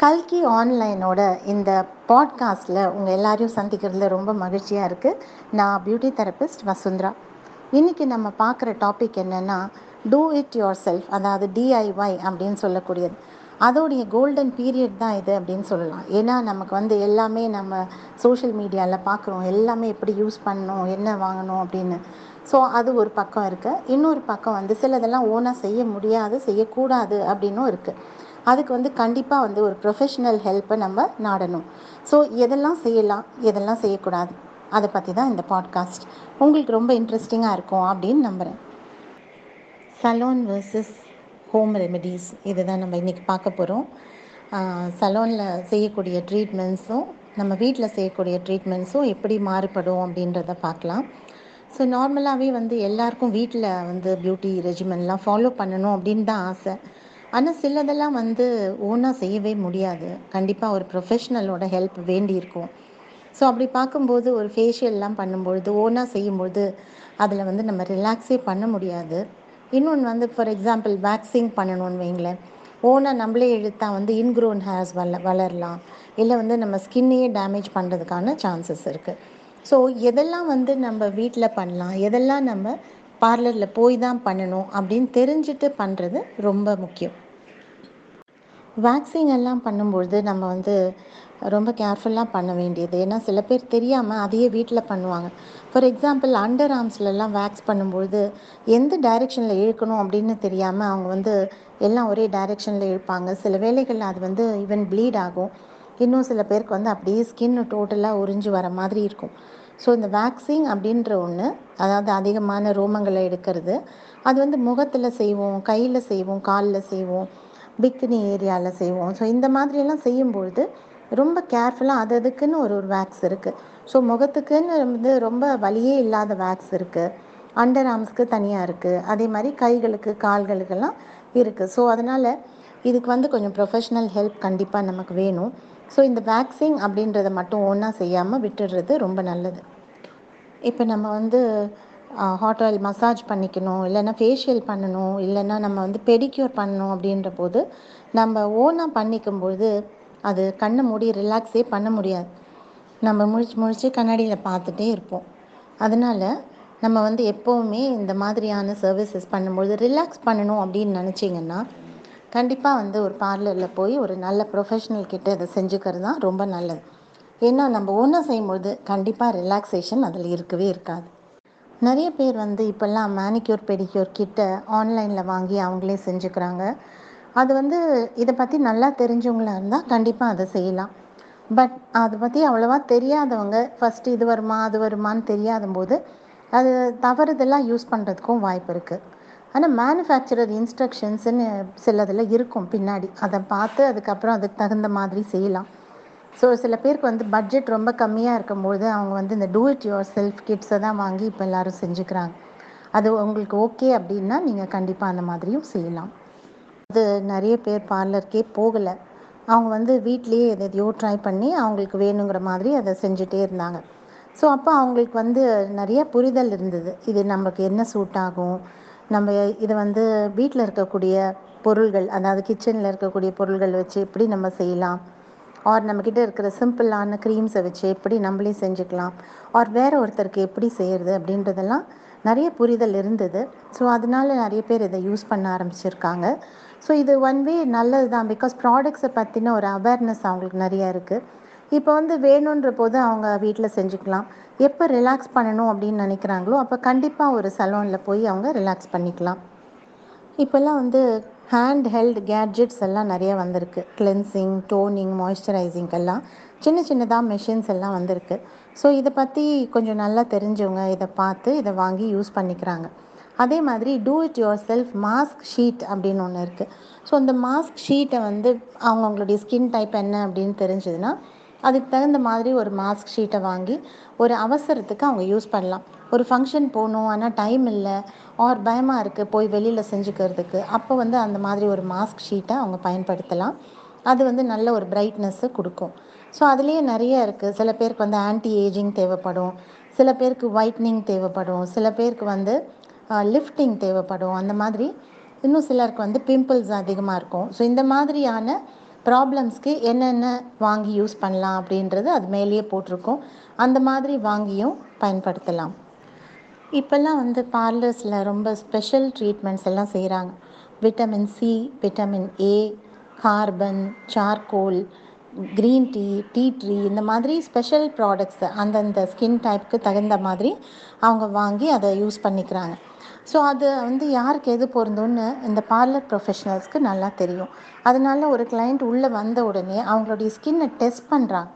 கல்கி ஆன்லைனோட இந்த பாட்காஸ்ட்டில் உங்கள் எல்லாரையும் சந்திக்கிறதுல ரொம்ப மகிழ்ச்சியாக இருக்குது நான் பியூட்டி தெரபிஸ்ட் வசுந்தரா. இன்றைக்கி நம்ம பார்க்குற டாபிக் என்னென்னா டூ இட் யுவர் செல்ஃப் அதாவது டிஐஒய் அப்படின்னு சொல்லக்கூடியது. அதோடைய கோல்டன் பீரியட் தான் இது அப்படின்னு சொல்லலாம். ஏன்னா நமக்கு வந்து எல்லாமே நம்ம சோஷியல் மீடியாவில் பார்க்குறோம். எல்லாமே எப்படி யூஸ் பண்ணணும் என்ன வாங்கணும் அப்படின்னு. ஸோ அது ஒரு பக்கம் இருக்குது இன்னொரு பக்கம் வந்து சிலதெல்லாம் ஓனாக செய்ய முடியாது செய்யக்கூடாது அப்படின்னும் இருக்குது அதுக்கு வந்து கண்டிப்பாக வந்து ஒரு ப்ரொஃபஷ்னல் ஹெல்ப்பை நம்ம நாடணும். ஸோ எதெல்லாம் செய்யலாம் எதெல்லாம் செய்யக்கூடாது அதை பற்றி தான் இந்த பாட்காஸ்ட் உங்களுக்கு ரொம்ப இன்ட்ரெஸ்டிங்காக இருக்கும் அப்படின்னு நம்புகிறேன் சலோன் வர்சஸ் ஹோம் ரெமெடிஸ் இதை தான் நம்ம இன்றைக்கி பார்க்க போகிறோம் சலோனில் செய்யக்கூடிய ட்ரீட்மெண்ட்ஸும் நம்ம வீட்டில் செய்யக்கூடிய ட்ரீட்மெண்ட்ஸும் எப்படி மாறுபடும் அப்படின்றத பார்க்கலாம். ஸோ நார்மலாகவே வந்து எல்லாருக்கும் வீட்டில் வந்து பியூட்டி ரெஜிமெண்ட்லாம் ஃபாலோ பண்ணணும் அப்படின்னு தான் ஆசை. ஆனால் சிலதெல்லாம் வந்து ஓனாக செய்யவே முடியாது. கண்டிப்பாக ஒரு ப்ரொஃபஷ்னலோட ஹெல்ப் வேண்டியிருக்கும். ஸோ அப்படி பார்க்கும்போது ஒரு ஃபேஷியல்லாம் பண்ணும்பொழுது ஓனாக செய்யும்பொழுது அதில் வந்து நம்ம ரிலாக்ஸே பண்ண முடியாது. இன்னொன்று வந்து ஃபார் எக்ஸாம்பிள் வேக்சிங் பண்ணணும்னு வைங்களேன். ஓனாக நம்மளே இழுத்தா வந்து இன்க்ரோன் ஹேர்ஸ் வள வளரலாம். இல்லை வந்து நம்ம ஸ்கின்னையே டேமேஜ் பண்ணுறதுக்கான சான்சஸ் இருக்குது ஸோ எதெல்லாம் வந்து நம்ம வீட்டில் பண்ணலாம்? எதெல்லாம் நம்ம பார்லரில் போய் தான் பண்ணணும் அப்படின்னு தெரிஞ்சுட்டு பண்ணுறது ரொம்ப முக்கியம். வேக்சிங் எல்லாம் பண்ணும்பொழுது நம்ம வந்து ரொம்ப கேர்ஃபுல்லாக பண்ண வேண்டியது. ஏன்னா சில பேர் தெரியாமல் அதையே வீட்டில் பண்ணுவாங்க. ஃபார் எக்ஸாம்பிள் அண்டர் ஆர்ம்ஸ்லலாம் வேக்ஸ் பண்ணும்பொழுது எந்த டைரெக்ஷனில் இழுக்கணும் அப்படின்னு தெரியாமல் அவங்க வந்து எல்லாம் ஒரே டைரெக்ஷனில் இழுப்பாங்க. சில வேலைகளில் அது வந்து ஈவன் ப்ளீட் ஆகும். இன்னும் சில பேருக்கு வந்து அப்படியே ஸ்கின் டோட்டலாக உறிஞ்சு வர மாதிரி இருக்கும். ஸோ இந்த வேக்சிங் அப்படின்ற ஒன்று அதாவது அதிகமான ரோமங்களை எடுக்கிறது அது வந்து முகத்தில் செய்வோம் கையில் செய்வோம் காலில் செய்வோம் பிக்னி ஏரியாவில் செய்வோம். ஸோ இந்த மாதிரியெல்லாம் செய்யும்பொழுது ரொம்ப கேர்ஃபுல்லாக அது அதுக்குன்னு ஒரு ஒரு வேக்ஸ் இருக்குது ஸோ முகத்துக்குன்னு வந்து ரொம்ப வலியே இல்லாத வேக்ஸ் இருக்குது அண்டர் ஆர்ம்ஸ்க்கு தனியாக இருக்குது அதே மாதிரி கைகளுக்கு கால்களுக்கெல்லாம் இருக்குது ஸோ அதனால் இதுக்கு வந்து கொஞ்சம் ப்ரொஃபஷ்னல் ஹெல்ப் கண்டிப்பாக நமக்கு வேணும். ஸோ இந்த வேக்சிங் அப்படின்றத மட்டும் ஒன்றா செய்யாமல் விட்டுடுறது ரொம்ப நல்லது. இப்போ நம்ம வந்து ஹாட் ஆயில் மசாஜ் பண்ணிக்கணும் இல்லைன்னா ஃபேஷியல் பண்ணணும் இல்லைன்னா நம்ம வந்து பெடிக்யூர் பண்ணணும் அப்படின்ற போது நம்ம ஓனாக பண்ணிக்கும்பொழுது அது கண்ணை மூடி ரிலாக்ஸே பண்ண முடியாது. நம்ம முழிச்சு முழிச்சு கண்ணாடியில் பார்த்துட்டே இருப்போம். அதனால் நம்ம வந்து எப்போவுமே இந்த மாதிரியான சர்வீசஸ் பண்ணும்பொழுது ரிலாக்ஸ் பண்ணணும் அப்படின்னு நினச்சிங்கன்னா கண்டிப்பாக வந்து ஒரு பார்லரில் போய் ஒரு நல்ல ப்ரொஃபஷனல் கிட்ட இதை செஞ்சுக்கிறது தான் ரொம்ப நல்லது. ஏன்னா நம்ம ஒன்றா செய்யும்பொழுது கண்டிப்பாக ரிலாக்ஸேஷன் அதில் இருக்கவே இருக்காது. நிறைய பேர் வந்து இப்போல்லாம் மேனிக்யூர் பெடிக்யூர் கிட்ட ஆன்லைனில் வாங்கி அவங்களே செஞ்சுக்கிறாங்க. அது வந்து இதை பற்றி நல்லா தெரிஞ்சவங்களாக இருந்தால் கண்டிப்பாக அதை செய்யலாம். பட் அதை பற்றி அவ்வளோவா தெரியாதவங்க ஃபஸ்ட்டு இது வருமா அது வருமானு தெரியாத போது அது தவறுதெல்லாம் யூஸ் பண்ணுறதுக்கும் வாய்ப்பு இருக்குது ஆனால் மேனுஃபேக்சரர் இன்ஸ்ட்ரக்ஷன்ஸுன்னு சிலதில் இருக்கும் பின்னாடி. அதை பார்த்து அதுக்கப்புறம் அதுக்கு தகுந்த மாதிரி செய்யலாம். ஸோ சில பேருக்கு வந்து பட்ஜெட் ரொம்ப கம்மியாக இருக்கும்போது அவங்க வந்து இந்த டூ இட் யுவர் செல்ஃப் கிட்ஸை தான் வாங்கி இப்போ எல்லோரும் செஞ்சுக்கிறாங்க. அது உங்களுக்கு ஓகே அப்படின்னா நீங்கள் கண்டிப்பாக அந்த மாதிரியும் செய்யலாம். அது நிறைய பேர் பார்லருக்கே போகலை. அவங்க வந்து வீட்லேயே எதையோ ட்ரை பண்ணி அவங்களுக்கு வேணுங்கிற மாதிரி அதை செஞ்சுட்டே இருந்தாங்க. ஸோ அப்போ அவங்களுக்கு வந்து நிறைய புரிதல் இருந்தது. இது நமக்கு என்ன சூட் ஆகும்? நம்ம இதை வந்து வீட்டில் இருக்கக்கூடிய பொருள்கள் அதாவது கிச்சனில் இருக்கக்கூடிய பொருள்கள் வச்சு எப்படி நம்ம செய்யலாம்? ஆர் நம்மக்கிட்ட இருக்கிற சிம்பிளான க்ரீம்ஸை வச்சு எப்படி நம்மளே செஞ்சுக்கலாம். ஆர் வேறு ஒருத்தருக்கு எப்படி செய்கிறது அப்படின்றதெல்லாம் நிறைய புரிதல் இருந்தது. ஸோ அதனால நிறைய பேர் இதை யூஸ் பண்ண ஆரம்பிச்சிருக்காங்க. ஸோ இது ஒன் வே நல்லது தான் பிகாஸ் ப்ராடக்ட்ஸை பற்றின ஒரு அவேர்னஸ் அவங்களுக்கு நிறைய இருக்குது இப்போ வந்து வேணுன்ற போது அவங்க வீட்டில் செஞ்சுக்கலாம். எப்போ ரிலாக்ஸ் பண்ணணும் அப்படின்னு நினைக்கிறாங்களோ அப்போ கண்டிப்பாக ஒரு சலூனில் போய் அவங்க ரிலாக்ஸ் பண்ணிக்கலாம். இப்போல்லாம் வந்து ஹேண்ட் ஹெல்ட் கேட்ஜெட்ஸ் எல்லாம் நிறைய வந்திருக்கு. கிளென்சிங் டோனிங் மாய்ஸ்சரைசிங்கெல்லாம் சின்ன சின்னதாக மிஷின்ஸ் எல்லாம் வந்திருக்கு. ஸோ இதை பற்றி கொஞ்சம் நல்லா தெரிஞ்சவங்க இதை பார்த்து இதை வாங்கி யூஸ் பண்ணிக்கிறாங்க. அதே மாதிரி do it yourself mask sheet அப்படின்னு ஒன்று இருக்குது ஸோ அந்த மாஸ்க் ஷீட்டை வந்து அவங்கவுங்களுடைய ஸ்கின் டைப் என்ன அப்படின்னு தெரிஞ்சதுன்னா அதுக்கு தகுந்த மாதிரி ஒரு மாஸ்க் ஷீட்டை வாங்கி ஒரு அவசரத்துக்கு அவங்க யூஸ் பண்ணலாம். ஒரு ஃபங்க்ஷன் போகணும் ஆனால் டைம் இல்லை ஆர் பயமாக இருக்குது போய் வெளியில் செஞ்சுக்கிறதுக்கு அப்போ வந்து அந்த மாதிரி ஒரு மாஸ்க் ஷீட்டை அவங்க பயன்படுத்தலாம். அது வந்து நல்ல ஒரு பிரைட்னஸ்ஸு கொடுக்கும். ஸோ அதுலேயே நிறைய இருக்குது சில பேருக்கு வந்து ஆன்டி ஏஜிங் தேவைப்படும். சில பேருக்கு ஒயிட்னிங் தேவைப்படும். சில பேருக்கு வந்து லிஃப்டிங் தேவைப்படும். அந்த மாதிரி இன்னும் சிலருக்கு வந்து பிம்பிள்ஸ் அதிகமாக இருக்கும். ஸோ இந்த மாதிரியான ப்ராப்ளம்ஸ்க்கு என்னென்ன வாங்கி யூஸ் பண்ணலாம் அப்படின்றது அது மேலேயே போட்டிருக்கோம். அந்த மாதிரி வாங்கியும் பயன்படுத்தலாம். இப்போல்லாம் வந்து பார்லர்ஸில் ரொம்ப ஸ்பெஷல் ட்ரீட்மெண்ட்ஸ் எல்லாம் செய்கிறாங்க vitamin C vitamin A carbon charcoal green tea tea tree இந்த மாதிரி ஸ்பெஷல் ப்ராடக்ட்ஸ் அந்தந்த ஸ்கின் டைப்புக்கு தகுந்த மாதிரி அவங்க வாங்கி அதை யூஸ் பண்ணிக்கிறாங்க. ஸோ அது வந்து யாருக்கு எது பொருந்தும்னு இந்த பார்லர் ப்ரொஃபஷனல்ஸ்க்கு நல்லா தெரியும். அதனால ஒரு கிளைண்ட் உள்ளே வந்த உடனே அவங்களுடைய ஸ்கின்னை டெஸ்ட் பண்ணுறாங்க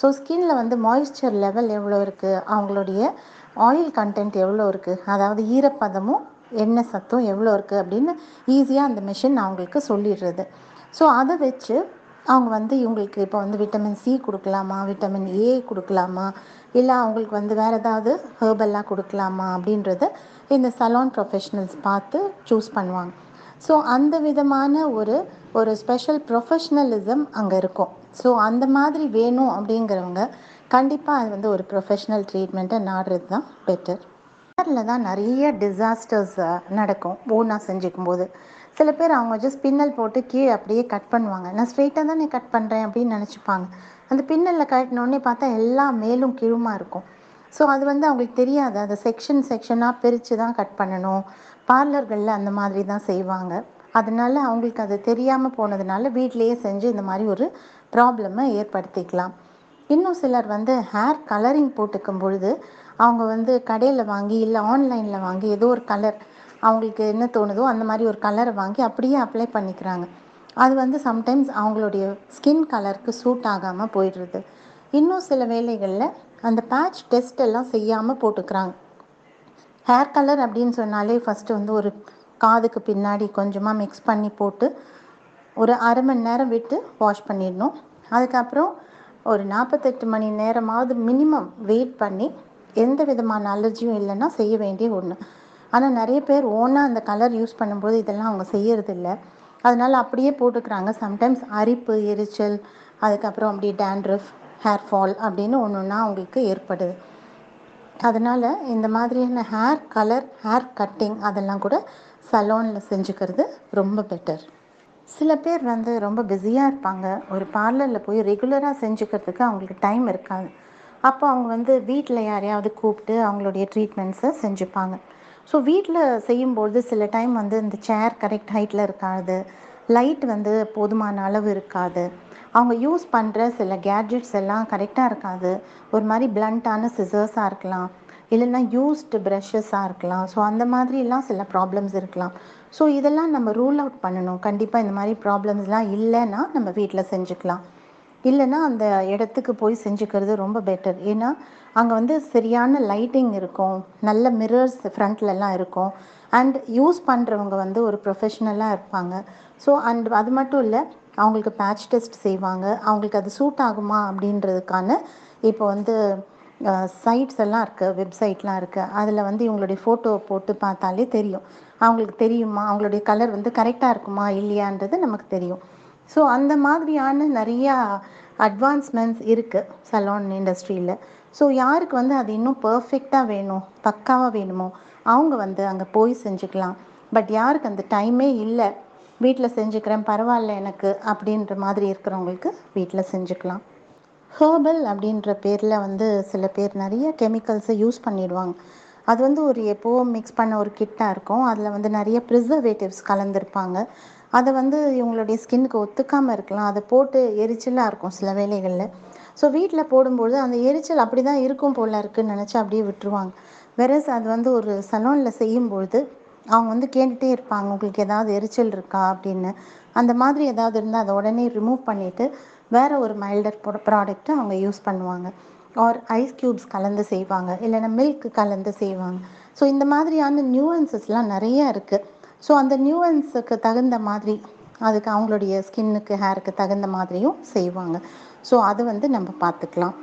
ஸோ ஸ்கின்னில் வந்து மாய்ஸ்சர் லெவல் எவ்வளோ இருக்குது அவங்களுடைய ஆயில் கண்டென்ட் எவ்வளோ இருக்குது அதாவது ஈரப்பதமும் எண்ணெய் சத்தும் எவ்வளோ இருக்குது அப்படின்னு ஈஸியாக அந்த மிஷின் அவங்களுக்கு சொல்லிடுறது. ஸோ அதை வச்சு அவங்க வந்து இவங்களுக்கு இப்போ வந்து விட்டமின் சி கொடுக்கலாமா விட்டமின் ஏ கொடுக்கலாமா இல்லை அவங்களுக்கு வந்து வேறு ஏதாவது ஹேர்பெல்லாம் கொடுக்கலாமா அப்படின்றத இந்த சலான் ப்ரொஃபஷனல்ஸ் பார்த்து சூஸ் பண்ணுவாங்க. ஸோ அந்த விதமான ஒரு ஒரு ஸ்பெஷல் ப்ரொஃபஷ்னலிசம் அங்கே இருக்கும். ஸோ அந்த மாதிரி வேணும் அப்படிங்கிறவங்க கண்டிப்பாக அது வந்து ஒரு ப்ரொஃபஷ்னல் ட்ரீட்மெண்ட்டை நாடுறது தான் பெட்டர் பார்லரில் தான் நிறைய டிசாஸ்டர்ஸ் நடக்கும். ஓனாக செஞ்சுக்கும் போது சில பேர் அவங்க ஜஸ்ட் பின்னல் போட்டு கீழே அப்படியே கட் பண்ணுவாங்க. நான் ஸ்ட்ரெயிட்டாக தான் கட் பண்ணுறேன் அப்படின்னு நினச்சிப்பாங்க. அந்த பின்னலில் கட்டினோடனே பார்த்தா எல்லா மேலும் கீழுமா இருக்கும். ஸோ அது வந்து அவங்களுக்கு தெரியாது. அதை செக்ஷன் செக்ஷனாக பிரித்து தான் கட் பண்ணணும். பார்லர்களில் அந்த மாதிரி தான் செய்வாங்க. அதனால அவங்களுக்கு அது தெரியாமல் போனதுனால வீட்டிலேயே செஞ்சு இந்த மாதிரி ஒரு ப்ராப்ளமை ஏற்படுத்திக்கலாம். இன்னும் சிலர் வந்து ஹேர் கலரிங் போட்டுக்கும் பொழுது அவங்க வந்து கடையில் வாங்கி இல்லை ஆன்லைனில் வாங்கி ஏதோ ஒரு கலர் அவங்களுக்கு என்ன தோணுதோ அந்த மாதிரி ஒரு கலரை வாங்கி அப்படியே அப்ளை பண்ணிக்கிறாங்க. அது வந்து சம்டைம்ஸ் அவங்களுடைய ஸ்கின் கலருக்கு சூட் ஆகாமல் போயிடுறது. இன்னும் சில வேளைகளில் அந்த பேட்ச் டெஸ்ட் எல்லாம் செய்யாமல் போட்டுக்கிறாங்க. ஹேர் கலர் அப்படின்னு சொன்னாலே ஃபஸ்ட்டு வந்து ஒரு காதுக்கு பின்னாடி கொஞ்சமாக மிக்ஸ் பண்ணி போட்டு ஒரு அரை மணி நேரம் விட்டு வாஷ் பண்ணிடணும். அதுக்கப்புறம் ஒரு நாற்பத்தெட்டு மணி நேரமாவது மினிமம் வெயிட் பண்ணி எந்த விதமான அலர்ஜியும் இல்லைன்னா செய்ய வேண்டிய ஒன்று ஆனால் நிறைய பேர் ஓனாக அந்த கலர் யூஸ் பண்ணும்போது இதெல்லாம் அவங்க செய்யறதில்ல. அதனால அப்படியே போட்டுக்கிறாங்க. சம்டைம்ஸ் அரிப்பு எரிச்சல் அதுக்கப்புறம் அப்படியே டேண்ட்ரஃப் ஹேர் ஃபால் அப்படின்னு ஒன்று ஒன்றா அவங்களுக்கு ஏற்படுது. அதனால் இந்த மாதிரியான ஹேர் கலர் ஹேர் கட்டிங் அதெல்லாம் கூட சலோனில் செஞ்சுக்கிறது ரொம்ப பெட்டர் சில பேர் வந்து ரொம்ப பிஸியாக இருப்பாங்க. ஒரு பார்லரில் போய் ரெகுலராக செஞ்சுக்கிறதுக்கு அவங்களுக்கு டைம் இருக்காது. அப்போ அவங்க வந்து வீட்டில் யாரையாவது கூப்பிட்டு அவங்களுடைய ட்ரீட்மெண்ட்ஸை செஞ்சுப்பாங்க. ஸோ வீட்டில் செய்யும்பொழுது சில டைம் வந்து இந்த சேர் கரெக்ட் ஹைட்டில் இருக்காது. லைட் வந்து போதுமான அளவு இருக்காது. அவங்க யூஸ் பண்ணுற சில கேட்ஜெட்ஸ் எல்லாம் கரெக்டாக இருக்காது. ஒரு மாதிரி பிளண்ட்டான சிசர்ஸாக இருக்கலாம். இல்லைன்னா யூஸ்டு ப்ரஷஸாக இருக்கலாம். ஸோ அந்த மாதிரிலாம் சில ப்ராப்ளம்ஸ் இருக்கலாம். ஸோ இதெல்லாம் நம்ம ரூல் அவுட் பண்ணணும். கண்டிப்பாக இந்த மாதிரி ப்ராப்ளம்ஸ்லாம் இல்லைன்னா நம்ம வீட்டில் செஞ்சுக்கலாம். இல்லைன்னா அந்த இடத்துக்கு போய் செஞ்சுக்கிறது ரொம்ப பெட்டர் ஏன்னா அங்கே வந்து சரியான லைட்டிங் இருக்கும். நல்ல மிரர்ஸ் ஃப்ரண்ட்லலாம் இருக்கும். அண்ட் யூஸ் பண்ணுறவங்க வந்து ஒரு ப்ரொஃபஷ்னலாக இருப்பாங்க. ஸோ அண்ட் அது மட்டும் இல்லை அவங்களுக்கு பேட்ச் டெஸ்ட் செய்வாங்க. அவங்களுக்கு அது சூட் ஆகுமா அப்படின்றதுக்கான இப்போ வந்து சைட்ஸ் எல்லாம் இருக்குது வெப்சைட்லாம் இருக்குது அதில் வந்து இவங்களுடைய ஃபோட்டோ போட்டு பார்த்தாலே தெரியும். அவங்களுக்கு தெரியுமா? அவங்களுடைய கலர் வந்து கரெக்டாக இருக்குமா? இல்லையான்றது நமக்கு தெரியும். ஸோ அந்த மாதிரியான நிறையா அட்வான்ஸ்மெண்ட்ஸ் இருக்குது சலோன் இண்டஸ்ட்ரியில் ஸோ யாருக்கு வந்து அது இன்னும் பர்ஃபெக்டாக வேணும் பக்காவாக வேணுமோ அவங்க வந்து அங்கே போய் செஞ்சுக்கலாம். பட் யாருக்கு அந்த டைமே இல்லை வீட்டில் செஞ்சுக்கிறேன் பரவாயில்ல எனக்கு அப்படின்ற மாதிரி இருக்கிறவங்களுக்கு வீட்டில் செஞ்சுக்கலாம். ஹேர்பல் அப்படின்ற பேரில் வந்து சில பேர் நிறைய கெமிக்கல்ஸை யூஸ் பண்ணிடுவாங்க. அது வந்து ஒரு எப்போவும் மிக்ஸ் பண்ண ஒரு கிட்டாக இருக்கும். அதில் வந்து நிறைய ப்ரிசர்வேட்டிவ்ஸ் கலந்துருப்பாங்க. அதை வந்து இவங்களுடைய ஸ்கின்னுக்கு ஒத்துக்காமல் இருக்கலாம். அதை போட்டு எரிச்சலாக இருக்கும் சில வேளைகளில். ஸோ வீட்டில் போடும்போது அந்த எரிச்சல் அப்படி தான் இருக்கும் போல இருக்குன்னு நினச்சி அப்படியே விட்டுருவாங்க. வெரஸ் அது வந்து ஒரு சலோனில் செய்யும்பொழுது அவங்க வந்து கேட்டுகிட்டே இருப்பாங்க. உங்களுக்கு ஏதாவது எரிச்சல் இருக்கா? அப்படின்னு. அந்த மாதிரி ஏதாவது இருந்தால் அதை உடனே ரிமூவ் பண்ணிவிட்டு வேறு ஒரு மைல்டர் ப்ராடக்ட்டை அவங்க யூஸ் பண்ணுவாங்க. ஆர் ஐஸ் க்யூப்ஸ் கலந்து செய்வாங்க. இல்லைன்னா மில்க் கலந்து செய்வாங்க. ஸோ இந்த மாதிரியான நியூவன்சஸ்லாம் நிறைய இருக்குது ஸோ அந்த நியூவன்ஸுக்கு தகுந்த மாதிரி அதுக்கு அவங்களுடைய ஸ்கின்னுக்கு ஹேருக்கு தகுந்த மாதிரியும் செய்வாங்க. ஸோ அது வந்து நம்ம பார்த்துக்கலாம்.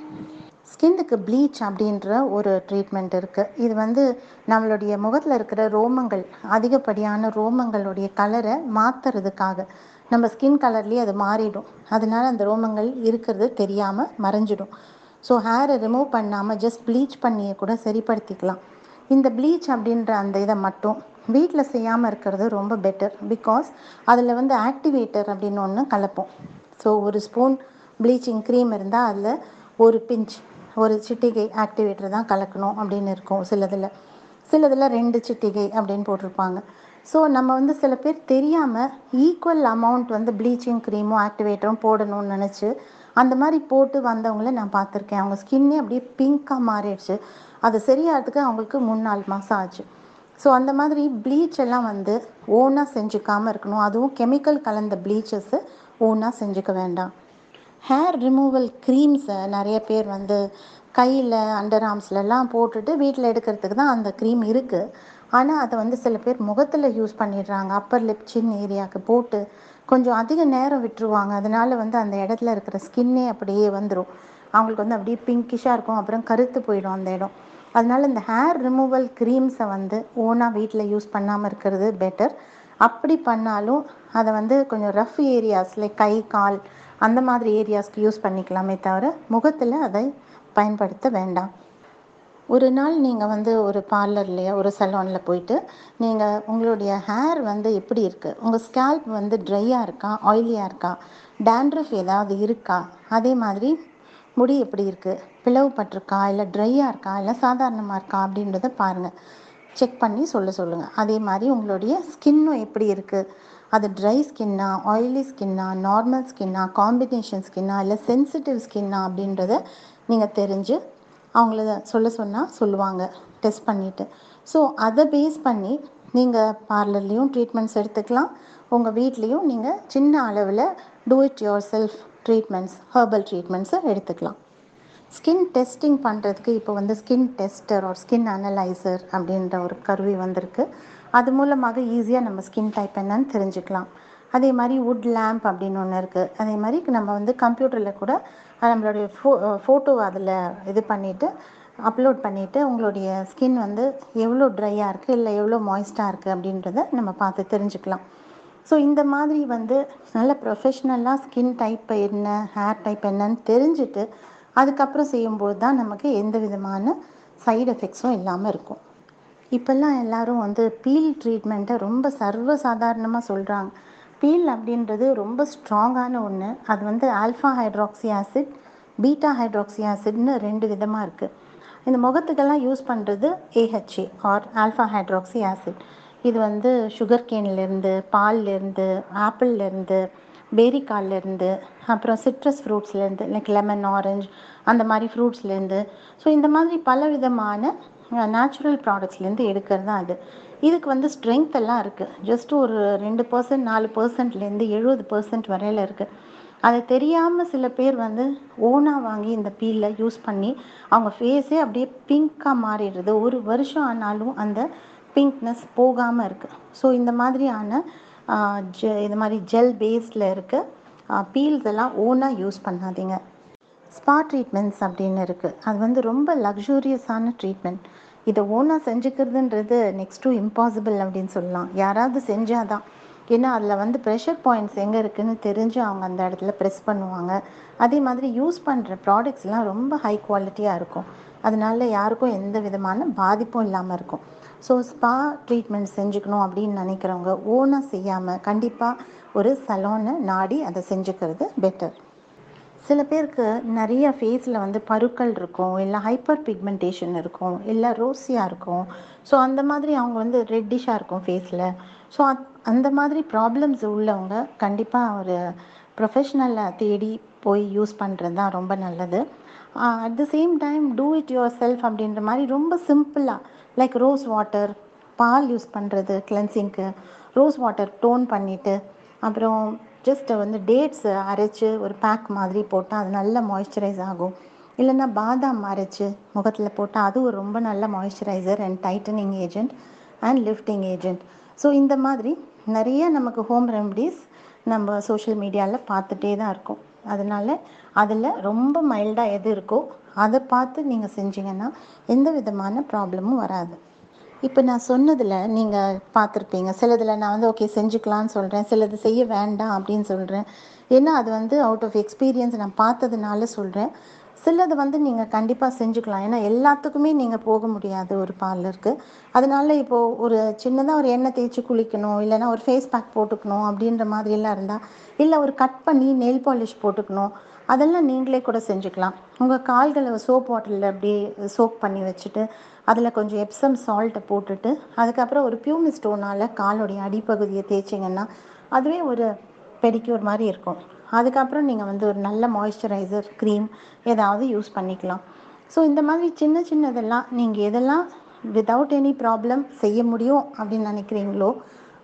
ஸ்கின்னுக்கு ப்ளீச் அப்படின்ற ஒரு ட்ரீட்மெண்ட் இருக்குது இது வந்து நம்மளுடைய முகத்தில் இருக்கிற ரோமங்கள் அதிகப்படியான ரோமங்களுடைய கலரை மாற்றுறதுக்காக நம்ம ஸ்கின் கலர்லேயே அது மாறிடும். அதனால அந்த ரோமங்கள் இருக்கிறது தெரியாமல் மறைஞ்சிடும். ஸோ ஹேரை ரிமூவ் பண்ணாமல் ஜஸ்ட் ப்ளீச் பண்ணியே கூட சரிப்படுத்திக்கலாம். இந்த ப்ளீச் அப்படின்ற அந்த இதை மட்டும் வீட்டில் செய்யாமல் இருக்கிறது ரொம்ப பெட்டர் பிகாஸ் அதில் வந்து ஆக்டிவேட்டர் அப்படின்னு ஒன்று கலப்போம். ஸோ ஒரு ஸ்பூன் ப்ளீச்சிங் க்ரீம் இருந்தால் அதில் ஒரு பிஞ்ச் ஒரு சிட்டிகை ஆக்டிவேட்டர் தான் கலக்கணும் அப்படின்னு இருக்கும் சிலதில். சிலதில் ரெண்டு சிட்டிகை அப்படின்னு போட்டிருப்பாங்க. ஸோ நம்ம வந்து சில பேர் தெரியாமல் ஈக்குவல் அமௌண்ட் வந்து ப்ளீச்சிங் க்ரீமும் ஆக்டிவேட்டரும் போடணும்னு நினச்சி அந்த மாதிரி போட்டு வந்தவங்கள நான் பார்த்துருக்கேன். அவங்க ஸ்கின்னே அப்படியே பிங்க்காக மாறிடுச்சு. அது சரியாகிறதுக்கு அவங்களுக்கு மூணு நாலு மாதம் ஆச்சு. ஸோ அந்த மாதிரி ப்ளீச் எல்லாம் வந்து ஓனாக செஞ்சுக்காமல் இருக்கணும். அதுவும் கெமிக்கல் கலந்த ப்ளீச்சஸ்ஸு ஓனாக செஞ்சுக்க வேண்டாம். ஹேர் ரிமூவல் க்ரீம்ஸை நிறைய பேர் வந்து கையில் அண்டர் ஆர்ம்ஸ்லலாம் போட்டுட்டு வீட்டில் எடுக்கிறதுக்கு தான் அந்த க்ரீம் இருக்குது ஆனால் அதை வந்து சில பேர் முகத்தில் யூஸ் பண்ணிடுறாங்க. அப்பர் லிப் சின் ஏரியாவுக்கு போட்டு கொஞ்சம் அதிக நேரம் விட்டுருவாங்க. அதனால வந்து அந்த இடத்துல இருக்கிற ஸ்கின்னே அப்படியே வந்துடும் அவங்களுக்கு வந்து அப்படியே பிங்கிஷாக இருக்கும். அப்புறம் கருத்து போயிடும் அந்த இடம். அதனால இந்த ஹேர் ரிமூவல் க்ரீம்ஸை வந்து ஓனாக வீட்டில் யூஸ் பண்ணாமல் இருக்கிறது பெட்டர் அப்படி பண்ணாலும் அதை வந்து கொஞ்சம் ரஃப் ஏரியாஸ் லைக் கை கால் அந்த மாதிரி ஏரியாஸ்க்கு யூஸ் பண்ணிக்கலாமே தவிர முகத்தில் அதை பயன்படுத்த வேண்டாம். ஒரு நாள் நீங்கள் வந்து ஒரு பார்லர்லையோ ஒரு சலோனில் போயிட்டு நீங்கள் உங்களுடைய ஹேர் வந்து எப்படி இருக்குது உங்கள் ஸ்கேல்ப் வந்து ட்ரையாக இருக்கா? ஆயிலியாக இருக்கா? டேண்ட்ரஃப் ஏதாவது இருக்கா? அதே மாதிரி முடி எப்படி இருக்குது பிளவுபட்டிருக்கா இல்லை ட்ரையாக இருக்கா? இல்லை சாதாரணமாக இருக்கா? அப்படின்றத பாருங்கள் செக் பண்ணி சொல்ல சொல்லுங்கள் அதே மாதிரி உங்களுடைய ஸ்கின்னும் எப்படி இருக்குது அது ட்ரை ஸ்கின்னா ஆயிலி ஸ்கின்னா நார்மல் ஸ்கின்னா காம்பினேஷன் ஸ்கின்னா இல்லை சென்சிட்டிவ் ஸ்கின்னா அப்படின்றத நீங்கள் தெரிஞ்சு அவங்கள சொல்ல சொன்னால் சொல்லுவாங்க டெஸ்ட் பண்ணிவிட்டு ஸோ அதை பேஸ் பண்ணி நீங்கள் பார்லர்லேயும் ட்ரீட்மெண்ட்ஸ் எடுத்துக்கலாம். உங்கள் வீட்லேயும் நீங்கள் சின்ன அளவில் do it yourself treatments herbal ட்ரீட்மெண்ட்ஸை எடுத்துக்கலாம். ஸ்கின் டெஸ்டிங் பண்ணுறதுக்கு இப்போ வந்து ஸ்கின் டெஸ்டர் ஒரு ஸ்கின் அனலைசர் அப்படின்ற ஒரு கருவி வந்திருக்கு. அது மூலமாக ஈஸியாக நம்ம ஸ்கின் டைப் என்னன்னு தெரிஞ்சுக்கலாம். அதே மாதிரி வுட் லேம்ப் அப்படின்னு ஒன்று இருக்குது அதே மாதிரி நம்ம வந்து கம்ப்யூட்டரில் கூட நம்மளுடைய ஃபோ ஃபோட்டோ அதில் இது பண்ணிவிட்டு அப்லோட் பண்ணிவிட்டு உங்களுடைய ஸ்கின் வந்து எவ்வளோ ட்ரையாக இருக்குது இல்லை எவ்வளோ மாய்ஸ்டாக இருக்குது அப்படின்றத நம்ம பார்த்து தெரிஞ்சுக்கலாம். ஸோ இந்த மாதிரி வந்து நல்ல ப்ரொஃபஷ்னலாக ஸ்கின் டைப் என்ன ஹேர் டைப் என்னன்னு தெரிஞ்சுட்டு அதுக்கப்புறம் செய்யும்போது தான் நமக்கு எந்த விதமான சைடு எஃபெக்ட்ஸும் இல்லாமல் இருக்கும். இப்போல்லாம் எல்லாரும் வந்து பீல் ட்ரீட்மெண்ட்டை ரொம்ப சர்வ சாதாரணமாக சொல்கிறாங்க பீல் அப்படின்றது ரொம்ப ஸ்ட்ராங்கான ஒன்று அது வந்து alpha hydroxy acid beta hydroxy ஆசிட்னு ரெண்டு விதமாக இருக்குது இந்த முகத்துக்கெல்லாம் யூஸ் பண்ணுறது AHA or alpha hydroxy acid. இது வந்து சுகர் கேன்லேருந்து பால்லேருந்து ஆப்பிள்லேருந்து பேரிக்கால்லேருந்து அப்புறம் சிட்ரஸ் ஃப்ரூட்ஸ்லேருந்து லைக் லெமன் ஆரஞ்ச் அந்த மாதிரி ஃப்ரூட்ஸ்லேருந்து ஸோ இந்த மாதிரி பல விதமான நேச்சுரல் ப்ராடக்ட்ஸ்லேருந்து எடுக்கிறது தான் அது. இதுக்கு வந்து ஸ்ட்ரென்த் எல்லாம் இருக்குது ஜஸ்ட் ஒரு ரெண்டு பர்சன்ட் நாலு பர்சன்ட்லேருந்து எழுபது பர்சன்ட் வரையில் இருக்குது அதை தெரியாமல் சில பேர் வந்து ஓனாக வாங்கி இந்த பீலில் யூஸ் பண்ணி அவங்க ஃபேஸே அப்படியே பிங்க்காக மாறிடுறது ஒரு வருஷம் ஆனாலும் அந்த பிங்க்னஸ் போகாமல் இருக்குது ஸோ இந்த மாதிரியான ஜெ இந்த மாதிரி ஜெல் பேஸில் இருக்க. பீல்ஸ் எல்லாம் ஓனாக யூஸ் பண்ணாதீங்க. ஸ்பா ட்ரீட்மெண்ட்ஸ் அப்படின்னு இருக்குது அது வந்து ரொம்ப லக்ஸூரியஸான ட்ரீட்மெண்ட். இதை ஓனாக செஞ்சுக்கிறதுன்றது நெக்ஸ்ட் டு இம்பாசிபிள் அப்படின்னு சொல்லலாம். யாராவது செஞ்சால் தான் ஏன்னா அதில் வந்து ப்ரெஷர் பாயிண்ட்ஸ் எங்கே இருக்குதுன்னு தெரிஞ்சு அவங்க அந்த இடத்துல ப்ரெஸ் பண்ணுவாங்க. அதே மாதிரி யூஸ் பண்ணுற ப்ராடக்ட்ஸ்லாம் ரொம்ப ஹை குவாலிட்டியாக இருக்கும். அதனால யாருக்கும் எந்த விதமான பாதிப்பும் இல்லாமல் இருக்கும். ஸோ ஸ்பா ட்ரீட்மெண்ட் செஞ்சுக்கணும் அப்படின்னு நினைக்கிறவங்க ஓனாக செய்யாமல் கண்டிப்பாக ஒரு சலோனை நாடி அதை செஞ்சுக்கிறது பெட்டர் சில பேருக்கு நிறைய ஃபேஸில் வந்து பருக்கள் இருக்கும் இல்லை ஹைப்பர் பிக்மெண்டேஷன் இருக்கும் இல்லை ரோஸியாக இருக்கும். ஸோ அந்த மாதிரி அவங்க வந்து ரெட்டிஷாக இருக்கும் ஃபேஸில் ஸோ அந்த மாதிரி ப்ராப்ளம்ஸ் உள்ளவங்க கண்டிப்பாக ஒரு ப்ரொஃபஷ்னலை தேடி போய் யூஸ் பண்ணுறது தான் ரொம்ப நல்லது. At the same time do it yourself அப்படின்ற மாதிரி ரொம்ப சிம்பிளாக லைக் ரோஸ் வாட்டர் பால் யூஸ் பண்ணுறது கிளென்சிங்க்கு ரோஸ் வாட்டர் டோன் பண்ணிவிட்டு அப்புறம் ஜஸ்ட் வந்து டேட்ஸ் அரைச்சி ஒரு பேக் மாதிரி போட்டால் அது நல்ல மாய்ஸ்சரைஸ் ஆகும். இல்லைன்னா பாதாம் அரைச்சி முகத்தில் போட்டால் அது ஒரு ரொம்ப நல்ல moisturiser and tightening agent and lifting agent so இந்த மாதிரி நிறைய நமக்கு ஹோம் ரெமடிஸ் நம்ம சோஷியல் மீடியாவில் பார்த்துட்டே தான் இருக்கோம். அதனால் அதில் ரொம்ப மைல்டாக எது இருக்கோ அதை பார்த்து நீங்கள் செஞ்சீங்கன்னா எந்த விதமான ப்ராப்ளமும் வராது. இப்போ நான் சொன்னதில் நீங்கள் பார்த்துருப்பீங்க சிலதில் நான் வந்து ஓகே செஞ்சுக்கலான்னு சொல்கிறேன் சிலது செய்ய வேண்டாம் அப்படின்னு சொல்கிறேன் ஏன்னா அது வந்து அவுட் ஆஃப் எக்ஸ்பீரியன்ஸ் நான் பார்த்ததுனால சொல்கிறேன் சிலது வந்து நீங்கள் கண்டிப்பாக செஞ்சுக்கலாம். ஏன்னா எல்லாத்துக்குமே நீங்கள் போக முடியாது ஒரு பார்லருக்கு. அதனால இப்போது ஒரு சின்னதாக ஒரு எண்ணெய் தேய்ச்சி குளிக்கணும் இல்லைன்னா ஒரு ஃபேஸ் பேக் போட்டுக்கணும் அப்படின்ற மாதிரியெல்லாம் இருந்தால் இல்லை ஒரு கட் பண்ணி நெயில் பாலிஷ் போட்டுக்கணும் அதெல்லாம் நீங்களே கூட செஞ்சுக்கலாம். உங்கள் கால்களை சோப் வாட்டரில் அப்படியே சோப் பண்ணி வச்சுட்டு அதில் கொஞ்சம் எப்சம் சால்ட்டை போட்டுட்டு அதுக்கப்புறம் ஒரு பியூமி ஸ்டோனால் காலோடைய அடிப்பகுதியை தேய்ச்சிங்கன்னா அதுவே ஒரு பெடிக்யூர் மாதிரி இருக்கும். அதுக்கப்புறம் நீங்கள் வந்து ஒரு நல்ல மாய்ஸ்சரைசர் க்ரீம் ஏதாவது யூஸ் பண்ணிக்கலாம். ஸோ இந்த மாதிரி சின்ன சின்னதெல்லாம் நீங்கள் எதெல்லாம் விதவுட் எனி ப்ராப்ளம் செய்ய முடியும் அப்படின்னு நினைக்கிறீங்களோ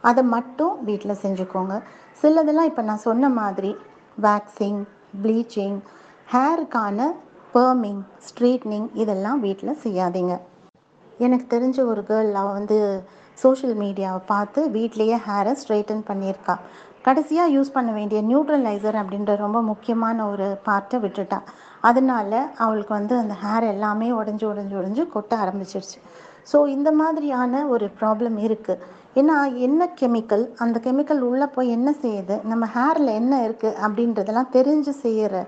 அதை மட்டும் வீட்டில் செஞ்சுக்கோங்க. சிலதெல்லாம் இப்போ நான் சொன்ன மாதிரி வேக்சிங் ப்ளீச்சிங் ஹேருக்கான பர்மிங் ஸ்ட்ரீட்னிங் இதெல்லாம் வீட்டில் செய்யாதீங்க. எனக்கு தெரிஞ்ச ஒரு கேர்ள் அவள் வந்து சோஷியல் மீடியாவை பார்த்து வீட்லேயே ஹேரை ஸ்ட்ரைட்டன் பண்ணியிருக்கா. கடைசியாக யூஸ் பண்ண வேண்டிய நியூட்ரலைசர் அப்படின்ற ரொம்ப முக்கியமான ஒரு பார்ட்டை விட்டுட்டா. அதனால அவளுக்கு வந்து அந்த ஹேர் எல்லாமே உடஞ்சி உடஞ்சி உடஞ்சி கொட்ட ஆரம்பிச்சிருச்சு. ஸோ இந்த மாதிரியான ஒரு ப்ராப்ளம் இருக்குது ஏன்னா என்ன கெமிக்கல் அந்த கெமிக்கல் உள்ளே போய் என்ன செய்யுது? நம்ம ஹேரில் என்ன இருக்குது அப்படின்றதெல்லாம் தெரிஞ்சு செய்கிற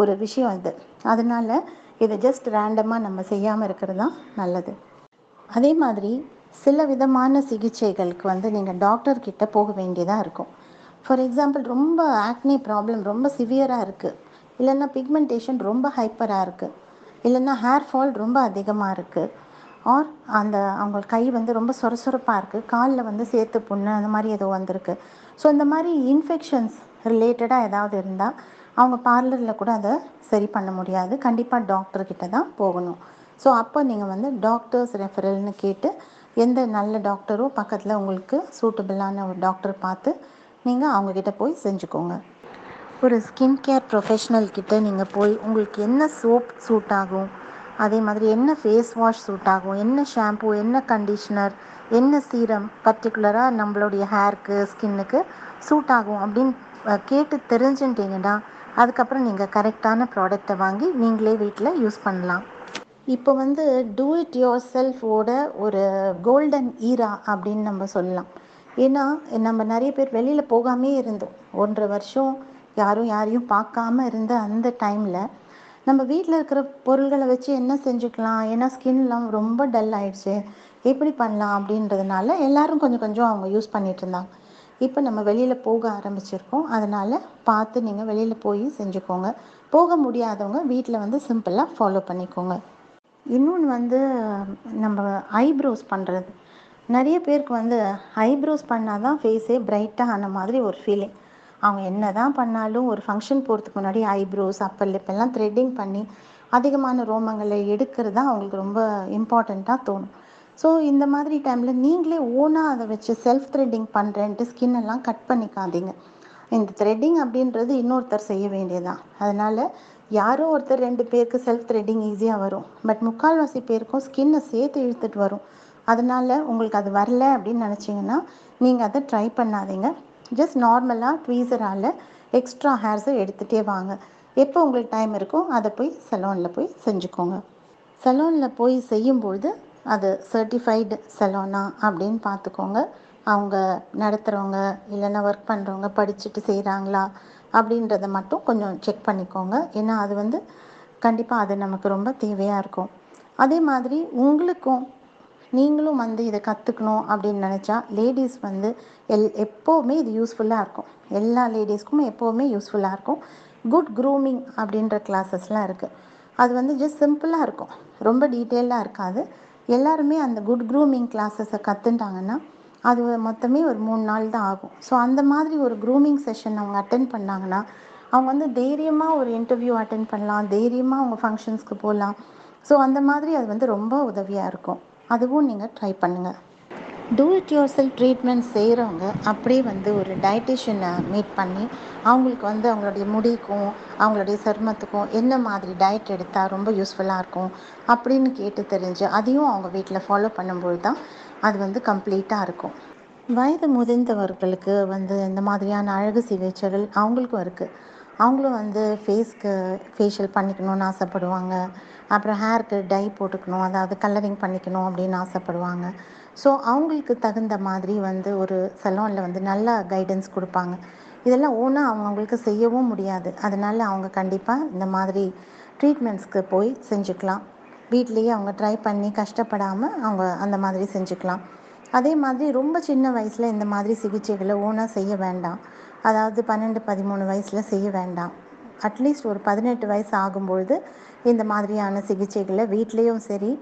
ஒரு விஷயம் இது. அதனால இதை ஜஸ்ட் ரேண்டமாக நம்ம செய்யாமல் இருக்கிறது தான் நல்லது. அதே மாதிரி சில விதமான சிகிச்சைகளுக்கு வந்து நீங்கள் டாக்டர்கிட்ட போக வேண்டியதாக இருக்கும். ஃபார் எக்ஸாம்பிள் ரொம்ப ஆக்னி ப்ராப்ளம் ரொம்ப சிவியராக இருக்குது இல்லைன்னா பிக்மெண்டேஷன் ரொம்ப ஹைப்பராக இருக்குது இல்லைன்னா ஹேர் ஃபால் ரொம்ப அதிகமாக இருக்குது ஆர் அந்த அவங்க கை வந்து ரொம்ப சொரசொரப்பாக இருக்குது காலில் வந்து சேர்த்து புண்ணு அந்த மாதிரி ஏதோ வந்திருக்கு. ஸோ இந்த மாதிரி இன்ஃபெக்ஷன்ஸ் ரிலேட்டடாக ஏதாவது இருந்தால் அவங்க பார்லரில் கூட அதை சரி பண்ண முடியாது. கண்டிப்பாக டாக்டர்கிட்ட தான் போகணும். ஸோ அப்போ நீங்கள் வந்து டாக்டர்ஸ் ரெஃபரல்னு கேட்டு எந்த நல்ல டாக்டரோ பக்கத்தில் உங்களுக்கு சூட்டபிளான ஒரு டாக்டர் பார்த்து நீங்கள் அவங்கக்கிட்ட போய் செஞ்சுக்கோங்க. ஒரு ஸ்கின் கேர் ப்ரொஃபஷ்னல் கிட்ட நீங்கள் போய் உங்களுக்கு என்ன சோப் சூட் ஆகும்? அதே மாதிரி என்ன ஃபேஸ் வாஷ் சூட் ஆகும்? என்ன ஷாம்பு என்ன கண்டிஷ்னர் என்ன சீரம் பர்டிகுலராக நம்மளுடைய ஹேருக்கு ஸ்கின்னுக்கு சூட் ஆகும் அப்படின்னு கேட்டு தெரிஞ்சுட்டீங்கன்னா அதுக்கப்புறம் நீங்கள் கரெக்டான ப்ராடக்டை வாங்கி நீங்களே வீட்டில் யூஸ் பண்ணலாம். இப்போ வந்து டூ இட் யோர் செல்ஃபோட ஒரு கோல்டன் ஈரா அப்படின்னு நம்ம சொல்லலாம். ஏன்னா நம்ம நிறைய பேர் வெளியில் போகாமே இருந்தோம். ஒன்றரை வருஷம் யாரும் யாரையும் பார்க்காம இருந்த அந்த டைமில் நம்ம வீட்டில் இருக்கிற பொருள்களை வச்சு என்ன செஞ்சுக்கலாம்? ஏன்னா ஸ்கின்லாம் ரொம்ப டல் ஆயிடுச்சு. எப்படி பண்ணலாம் அப்படின்றதுனால எல்லாரும் கொஞ்சம் கொஞ்சம் அவங்க யூஸ் பண்ணிட்டு இருந்தாங்க. இப்போ நம்ம வெளியில் போக ஆரம்பிச்சிருக்கோம். அதனால் பார்த்து நீங்கள் வெளியில் போய் செஞ்சுக்கோங்க. போக முடியாதவங்க வீட்டில் வந்து சிம்பிளாக ஃபாலோ பண்ணிக்கோங்க. இன்னொன்று வந்து நம்ம ஐப்ரோஸ் பண்ணுறது நிறைய பேருக்கு வந்து ஐப்ரோஸ் பண்ணால் தான் ஃபேஸே பிரைட்டாக ஆன மாதிரி ஒரு ஃபீலிங் அவங்க என்ன தான் பண்ணாலும் ஒரு ஃபங்க்ஷன் போகிறதுக்கு முன்னாடி ஐப்ரோஸ் அப்பர் லிப்பெல்லாம் த்ரெட்டிங் பண்ணி அதிகமான ரோமங்களை எடுக்கிறது தான் அவங்களுக்கு ரொம்ப இம்பார்ட்டண்ட்டாக தோணும். ஸோ இந்த மாதிரி டைமில் நீங்களே ஓனாக அதை வச்சு செல்ஃப் த்ரெட்டிங் பண்ணுறேன்ட்டு ஸ்கின் எல்லாம் கட் பண்ணிக்காதீங்க. இந்த த்ரெட்டிங் அப்படின்றது இன்னொருத்தர் செய்ய வேண்டியதுதான். அதனால் யாரோ ஒருத்தர் ரெண்டு பேருக்கு செல்ஃப் த்ரெட்டிங் ஈஸியாக வரும். பட் முக்கால்வாசி பேருக்கும் ஸ்கின்னை சேர்த்து இழுத்துட்டு வரும். அதனால் உங்களுக்கு அது வரல அப்படின்னு நினச்சிங்கன்னா நீங்கள் அதை ட்ரை பண்ணாதீங்க. ஜஸ்ட் நார்மலாக ட்வீசரால் எக்ஸ்ட்ரா ஹேர்ஸை எடுத்துகிட்டே வாங்க. எப்போ உங்களுக்கு டைம் இருக்கோ அதை போய் சலூனில் போய் செஞ்சுக்கோங்க. சலூனில் போய் செய்யும்பொழுது அது சர்டிஃபைடு சலோனா அப்படின்னு பார்த்துக்கோங்க. அவங்க நடத்துகிறவங்க இல்லைன்னா ஒர்க் பண்ணுறவங்க படிச்சுட்டு செய்கிறாங்களா அப்படின்றத மட்டும் கொஞ்சம் செக் பண்ணிக்கோங்க. ஏன்னா அது வந்து கண்டிப்பாக அது நமக்கு ரொம்ப தேவையாக இருக்கும். அதே மாதிரி உங்களுக்கும் நீங்களும் வந்து இதை கற்றுக்கணும் அப்படின்னு நினச்சா லேடிஸ் வந்து எல் எப்போவுமே இது யூஸ்ஃபுல்லாக இருக்கும். எல்லா லேடிஸ்க்கும் எப்போவுமே யூஸ்ஃபுல்லாக இருக்கும். குட் க்ரூமிங் அப்படின்ற கிளாஸஸ்லாம் இருக்குது அது வந்து ஜஸ்ட் சிம்பிளாக இருக்கும். ரொம்ப டீட்டெயிலாக இருக்காது. எல்லாருமே அந்த குட் க்ரூமிங் கிளாஸஸை கற்றுட்டாங்கன்னா அது மொத்தமே ஒரு மூணு நாள் தான் ஆகும். ஸோ அந்த மாதிரி ஒரு க்ரூமிங் செஷன் அவங்க அட்டன் பண்ணாங்கன்னா அவங்க வந்து தைரியமாக ஒரு இன்டர்வியூ அட்டன் பண்ணலாம். தைரியமாக அவங்க ஃபங்க்ஷன்ஸ்க்கு போகலாம். ஸோ அந்த மாதிரி அது வந்து ரொம்ப உதவியாக இருக்கும். அதுவும் நீங்கள் ட்ரை பண்ணுங்கள் do it yourself treatment செய்கிறவங்க அப்படியே வந்து ஒரு டயட்டிஷியனை மீட் பண்ணி அவங்களுக்கு வந்து அவங்களுடைய முடிக்கும் அவங்களுடைய சருமத்துக்கும் என்ன மாதிரி டயட் எடுத்தால் ரொம்ப யூஸ்ஃபுல்லாக இருக்கும் அப்படின்னு கேட்டு தெரிஞ்சு அதையும் அவங்க வீட்டில் ஃபாலோ பண்ணும்போது தான் அது வந்து கம்ப்ளீட்டாக இருக்கும். வயது முதிர்ந்தவர்களுக்கு வந்து இந்த மாதிரியான அழகு சிகிச்சைகள் அவங்களுக்கும் இருக்குது அவங்களும் வந்து ஃபேஸ்க்கு ஃபேஷியல் பண்ணிக்கணும்னு ஆசைப்படுவாங்க. அப்புறம் ஹேருக்கு டை போட்டுக்கணும். அதாவது கலரிங் பண்ணிக்கணும் அப்படின்னு ஆசைப்படுவாங்க. ஸோ அவங்களுக்கு தகுந்த மாதிரி வந்து ஒரு சலோனில் வந்து நல்ல கைடன்ஸ் கொடுப்பாங்க. இதெல்லாம் ஓனாக அவங்கவுங்களுக்கு செய்யவும் முடியாது. அதனால் அவங்க கண்டிப்பாக இந்த மாதிரி ட்ரீட்மெண்ட்ஸ்க்கு போய் செஞ்சுக்கலாம். வீட்லேயே அவங்க ட்ரை பண்ணி கஷ்டப்படாமல் அவங்க அந்த மாதிரி செஞ்சுக்கலாம். அதே மாதிரி ரொம்ப சின்ன வயசில் இந்த மாதிரி சிகிச்சைகளை ஓனாக செய்ய வேண்டாம். அதாவது பன்னெண்டு பதிமூணு வயசில் செய்ய வேண்டாம். அட்லீஸ்ட் ஒரு பதினெட்டு வயசு ஆகும்பொழுது இந்த மாதிரியான சிகிச்சைகளை வீட்லேயும் சரி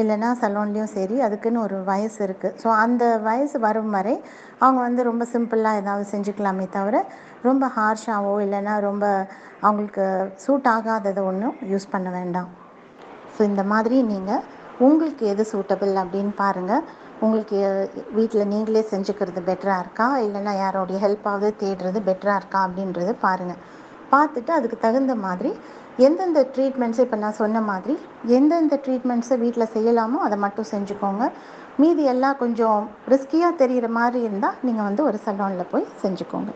இல்லைன்னா சலோன்லேயும் சரி அதுக்குன்னு ஒரு வயசு இருக்குது ஸோ அந்த வயசு வரும் வரை அவங்க வந்து ரொம்ப சிம்பிளாக ஏதாவது செஞ்சுக்கலாமே தவிர ரொம்ப ஹார்ஷாவோ இல்லைன்னா ரொம்ப அவங்களுக்கு சூட் ஆகாததை ஒன்றும் யூஸ் பண்ண வேண்டாம். ஸோ இந்த மாதிரி நீங்கள் உங்களுக்கு எது சூட்டபிள் அப்படின்னு பாருங்கள் உங்களுக்கு வீட்டில் நீங்களே செஞ்சுக்கிறது பெட்டராக இருக்கா? இல்லைன்னா யாரோடைய ஹெல்ப்பாவது தேடுறது பெட்டராக இருக்கா அப்படின்றது பாருங்கள் பார்த்துட்டு அதுக்கு தகுந்த மாதிரி எந்தெந்த ட்ரீட்மெண்ட்ஸை இப்போ நான் சொன்ன மாதிரி எந்தெந்த ட்ரீட்மெண்ட்ஸை வீட்டில் செய்யலாமோ அதை மட்டும் செஞ்சுக்கோங்க. மீதி எல்லாம் கொஞ்சம் ரிஸ்கியாக தெரிகிற மாதிரி இருந்தால் நீங்கள் வந்து ஒரு சலூனில் போய் செஞ்சுக்கோங்க.